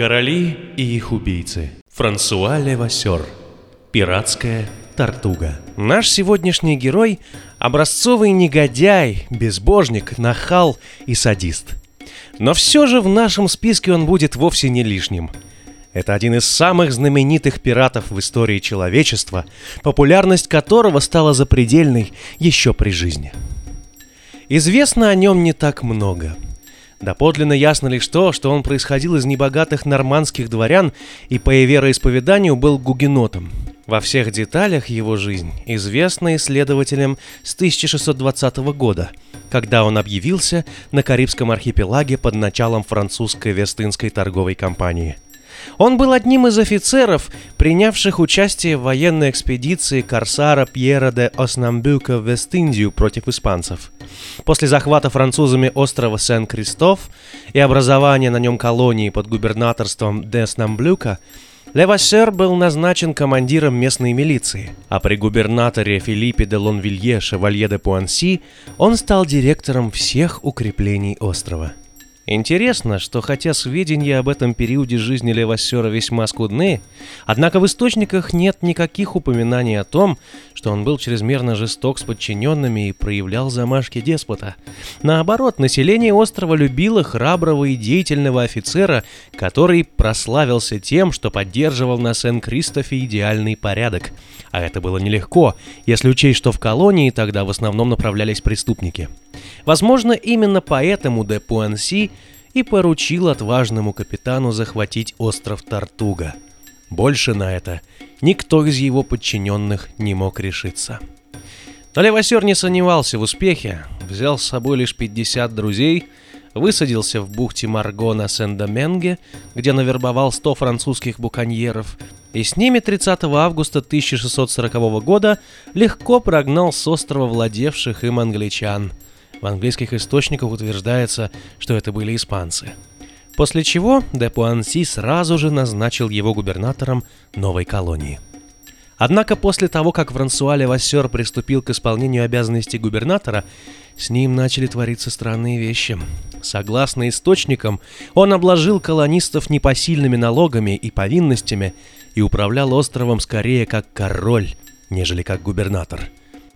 Короли и их убийцы. Франсуа Левасер. Пиратская тортуга. Наш сегодняшний герой – образцовый негодяй, безбожник, нахал и садист. Но все же в нашем списке он будет вовсе не лишним. Это один из самых знаменитых пиратов в истории человечества, популярность которого стала запредельной еще при жизни. Известно о нем не так много – Доподлинно ясно лишь то, что он происходил из небогатых нормандских дворян и по вероисповеданию был гугенотом. Во всех деталях его жизнь известна исследователям с 1620 года, когда он объявился на Карибском архипелаге под началом французской Вестынской торговой компании – он был одним из офицеров, принявших участие в военной экспедиции корсара Пьера де Оснамбюка в Вест-Индию против испанцев. После захвата французами острова Сен-Кристоф и образования на нем колонии под губернаторством де Оснамблюка, Левассер был назначен командиром местной милиции, а при губернаторе Филиппе де Лонвилье Шевалье де Пуанси он стал директором всех укреплений острова. Интересно, что хотя сведения об этом периоде жизни Левассера весьма скудны, однако в источниках нет никаких упоминаний о том, что он был чрезмерно жесток с подчиненными и проявлял замашки деспота. Наоборот, население острова любило храброго и деятельного офицера, который прославился тем, что поддерживал на Сен-Кристофе идеальный порядок. А это было нелегко, если учесть, что в колонии тогда в основном направлялись преступники. Возможно, именно поэтому де Пуанси и поручил отважному капитану захватить остров Тартуга. Больше на это никто из его подчиненных не мог решиться. Но Левасер не сомневался в успехе, взял с собой лишь 50 друзей, высадился в бухте Марго на Сен-Доменге, где навербовал 100 французских буконьеров, и с ними 30 августа 1640 года легко прогнал с острова владевших им англичан – в английских источниках утверждается, что это были испанцы. После чего де Пуанси сразу же назначил его губернатором новой колонии. Однако после того, как Франсуа Левассер приступил к исполнению обязанностей губернатора, с ним начали твориться странные вещи. Согласно источникам, он обложил колонистов непосильными налогами и повинностями и управлял островом скорее как король, нежели как губернатор.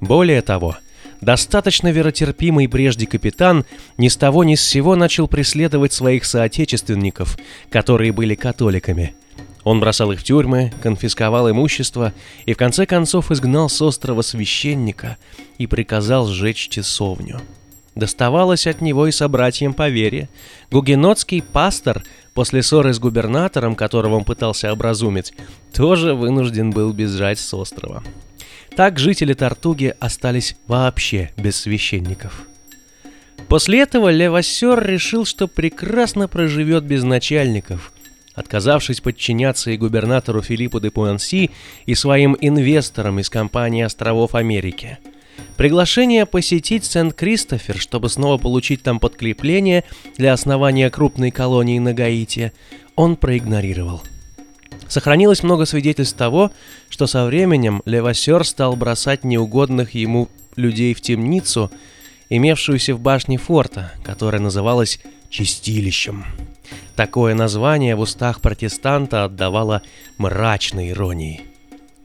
Более того, достаточно веротерпимый прежде капитан ни с того ни с сего начал преследовать своих соотечественников, которые были католиками. Он бросал их в тюрьмы, конфисковал имущество и в конце концов изгнал с острова священника и приказал сжечь часовню. Доставалось от него и собратьям по вере. Гугенотский пастор, после ссоры с губернатором, которого он пытался образумить, тоже вынужден был бежать с острова. Так жители Тартуги остались вообще без священников. После этого Левассер решил, что прекрасно проживет без начальников, отказавшись подчиняться и губернатору Филиппу де Пуанси, и своим инвесторам из компании островов Америки. Приглашение посетить Сент-Кристофер, чтобы снова получить там подкрепление для основания крупной колонии на Гаити, он проигнорировал – Сохранилось много свидетельств того, что со временем Левасер стал бросать неугодных ему людей в темницу, имевшуюся в башне форта, которая называлась «Чистилищем». Такое название в устах протестанта отдавало мрачной иронией.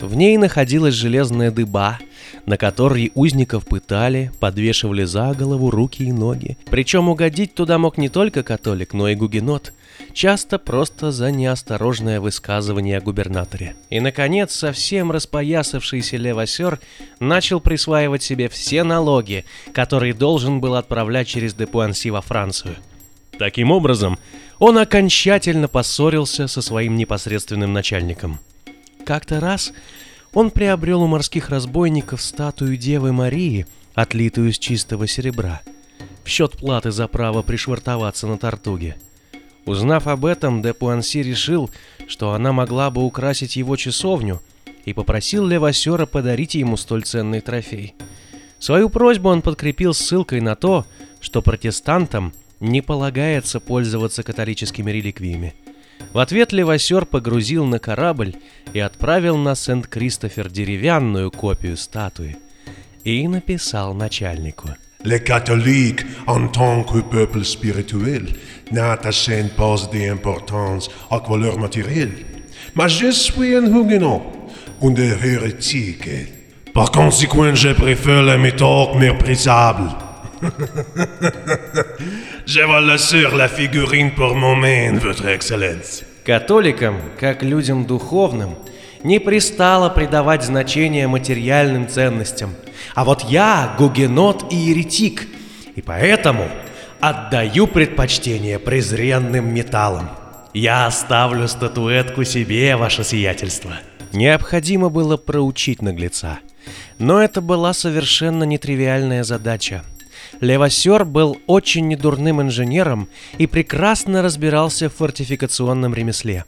В ней находилась железная дыба, на которой узников пытали, подвешивали за голову руки и ноги. Причем угодить туда мог не только католик, но и гугенот, часто просто за неосторожное высказывание о губернаторе. И, наконец, совсем распоясавшийся левосер начал присваивать себе все налоги, которые должен был отправлять через Депуанси во Францию. Таким образом, он окончательно поссорился со своим непосредственным начальником. Как-то раз он приобрел у морских разбойников статую Девы Марии, отлитую из чистого серебра, в счет платы за право пришвартоваться на Тартуге. Узнав об этом, де Пуанси решил, что она могла бы украсить его часовню, и попросил Левасера подарить ему столь ценный трофей. Свою просьбу он подкрепил ссылкой на то, что протестантам не полагается пользоваться католическими реликвиями. В ответ Левасер погрузил на корабль и отправил на Сент-Кристофер деревянную копию статуи и написал начальнику. Les catholiques, en tant que peuple spirituel, n'attachent pas d'importance à quoi leur matériel. Mais je suis un huguenot, un hérétique. Par conséquent, je préfère la méthode méprisable. Je vous laisser la figurine pour moment, Votre Excellence. Католикам, как людям духовным, не пристало придавать значение материальным ценностям. А вот я гугенот и еретик, и поэтому отдаю предпочтение презренным металлам. Я оставлю статуэтку себе, ваше сиятельство. Необходимо было проучить наглеца. Но это была совершенно нетривиальная задача. Левасер был очень недурным инженером и прекрасно разбирался в фортификационном ремесле.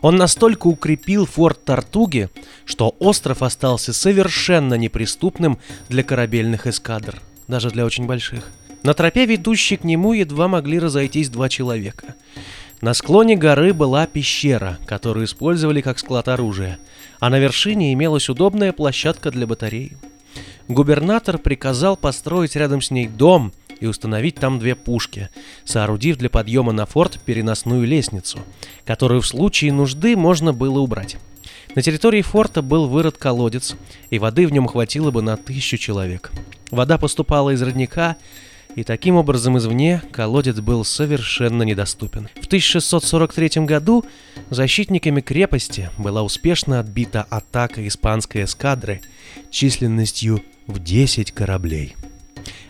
Он настолько укрепил форт Тартуги, что остров остался совершенно неприступным для корабельных эскадр, даже для очень больших. На тропе, ведущей к нему, едва могли разойтись два человека. На склоне горы была пещера, которую использовали как склад оружия, а на вершине имелась удобная площадка для батареи. Губернатор приказал построить рядом с ней дом и установить там две пушки, соорудив для подъема на форт переносную лестницу, которую в случае нужды можно было убрать. На территории форта был вырыт колодец, и воды в нем хватило бы на тысячу человек. Вода поступала из родника, и таким образом извне колодец был совершенно недоступен. В 1643 году защитниками крепости была успешно отбита атака испанской эскадры численностью в 10 кораблей.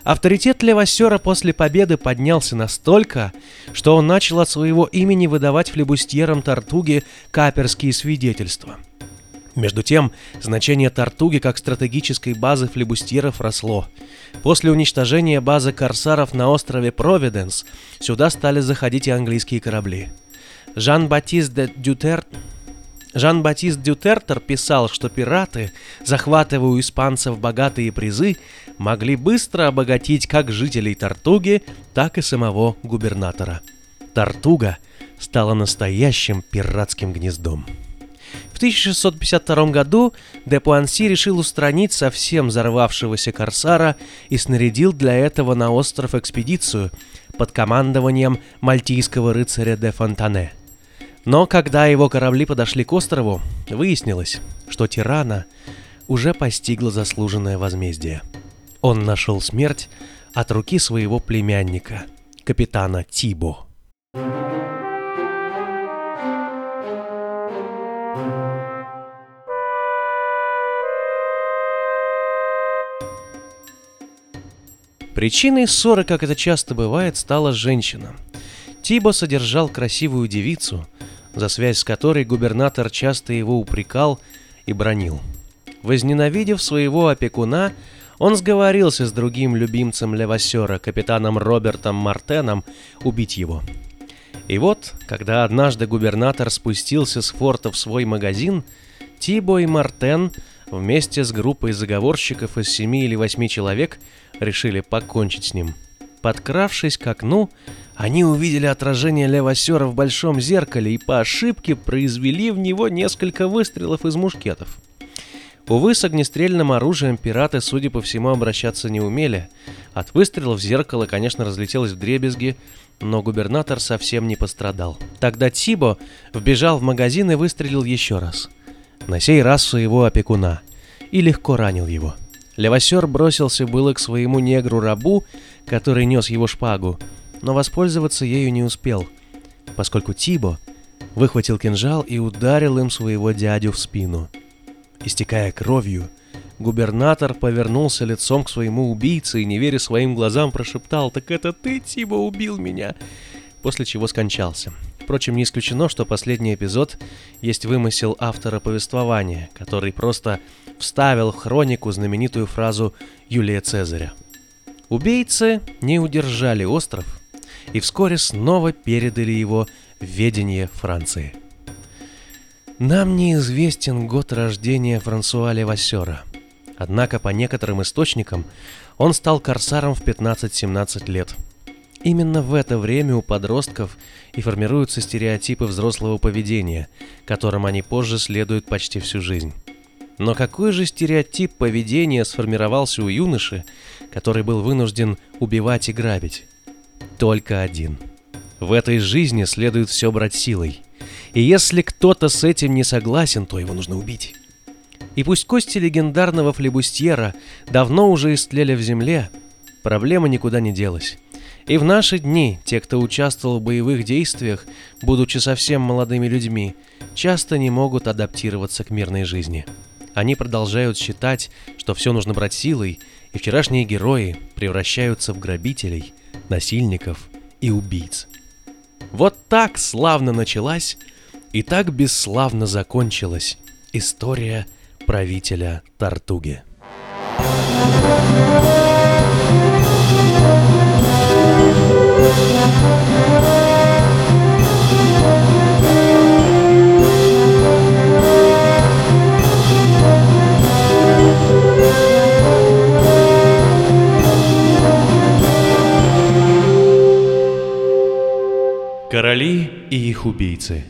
Авторитет Левассера после победы поднялся настолько, что он начал от своего имени выдавать флебустьерам Тартуги каперские свидетельства – между тем, значение Тартуги как стратегической базы флебустьеров росло. После уничтожения базы корсаров на острове Провиденс сюда стали заходить и английские корабли. Жан-Батист де Дютер... Жан-Батист Дютертер писал, что пираты, захватывая у испанцев богатые призы, могли быстро обогатить как жителей Тартуги, так и самого губернатора. Тартуга стала настоящим пиратским гнездом. В 1652 году де Пуанси решил устранить совсем взорвавшегося корсара и снарядил для этого на остров экспедицию под командованием мальтийского рыцаря де Фонтане. Но когда его корабли подошли к острову, выяснилось, что тирана уже постигло заслуженное возмездие. Он нашел смерть от руки своего племянника, капитана Тибо. Причиной ссоры, как это часто бывает, стала женщина. Тибо содержал красивую девицу, за связь с которой губернатор часто его упрекал и бронил. Возненавидев своего опекуна, он сговорился с другим любимцем Левасера, капитаном Робертом Мартеном, убить его. И вот, когда однажды губернатор спустился с форта в свой магазин, Тибо и Мартен вместе с группой заговорщиков из семи или восьми человек решили покончить с ним. Подкравшись к окну, они увидели отражение Левасера в большом зеркале и по ошибке произвели в него несколько выстрелов из мушкетов. Увы, с огнестрельным оружием пираты, судя по всему, обращаться не умели. От выстрелов зеркало, конечно, разлетелось в дребезги, но губернатор совсем не пострадал. Тогда Тибо вбежал в магазин и выстрелил еще раз. На сей раз своего опекуна. И легко ранил его. — Левосер бросился было к своему негру-рабу, который нес его шпагу, но воспользоваться ею не успел, поскольку Тибо выхватил кинжал и ударил им своего дядю в спину. Истекая кровью, губернатор повернулся лицом к своему убийце и, не веря своим глазам, прошептал «Так это ты, Тибо, убил меня!» после чего скончался. Впрочем, не исключено, что последний эпизод есть вымысел автора повествования, который просто вставил в хронику знаменитую фразу Юлия Цезаря. Убийцы не удержали остров и вскоре снова передали его в ведение Франции. Нам неизвестен год рождения Франсуа Левассера, однако по некоторым источникам он стал корсаром в 15-17 лет. Именно в это время у подростков и формируются стереотипы взрослого поведения, которым они позже следуют почти всю жизнь. Но какой же стереотип поведения сформировался у юноши, который был вынужден убивать и грабить? Только один. В этой жизни следует все брать силой. И если кто-то с этим не согласен, то его нужно убить. И пусть кости легендарного флебустьера давно уже истлели в земле, проблема никуда не делась. И в наши дни те, кто участвовал в боевых действиях, будучи совсем молодыми людьми, часто не могут адаптироваться к мирной жизни. Они продолжают считать, что все нужно брать силой, и вчерашние герои превращаются в грабителей, насильников и убийц. Вот так славно началась и так бесславно закончилась история правителя Тартуги. Короли и их убийцы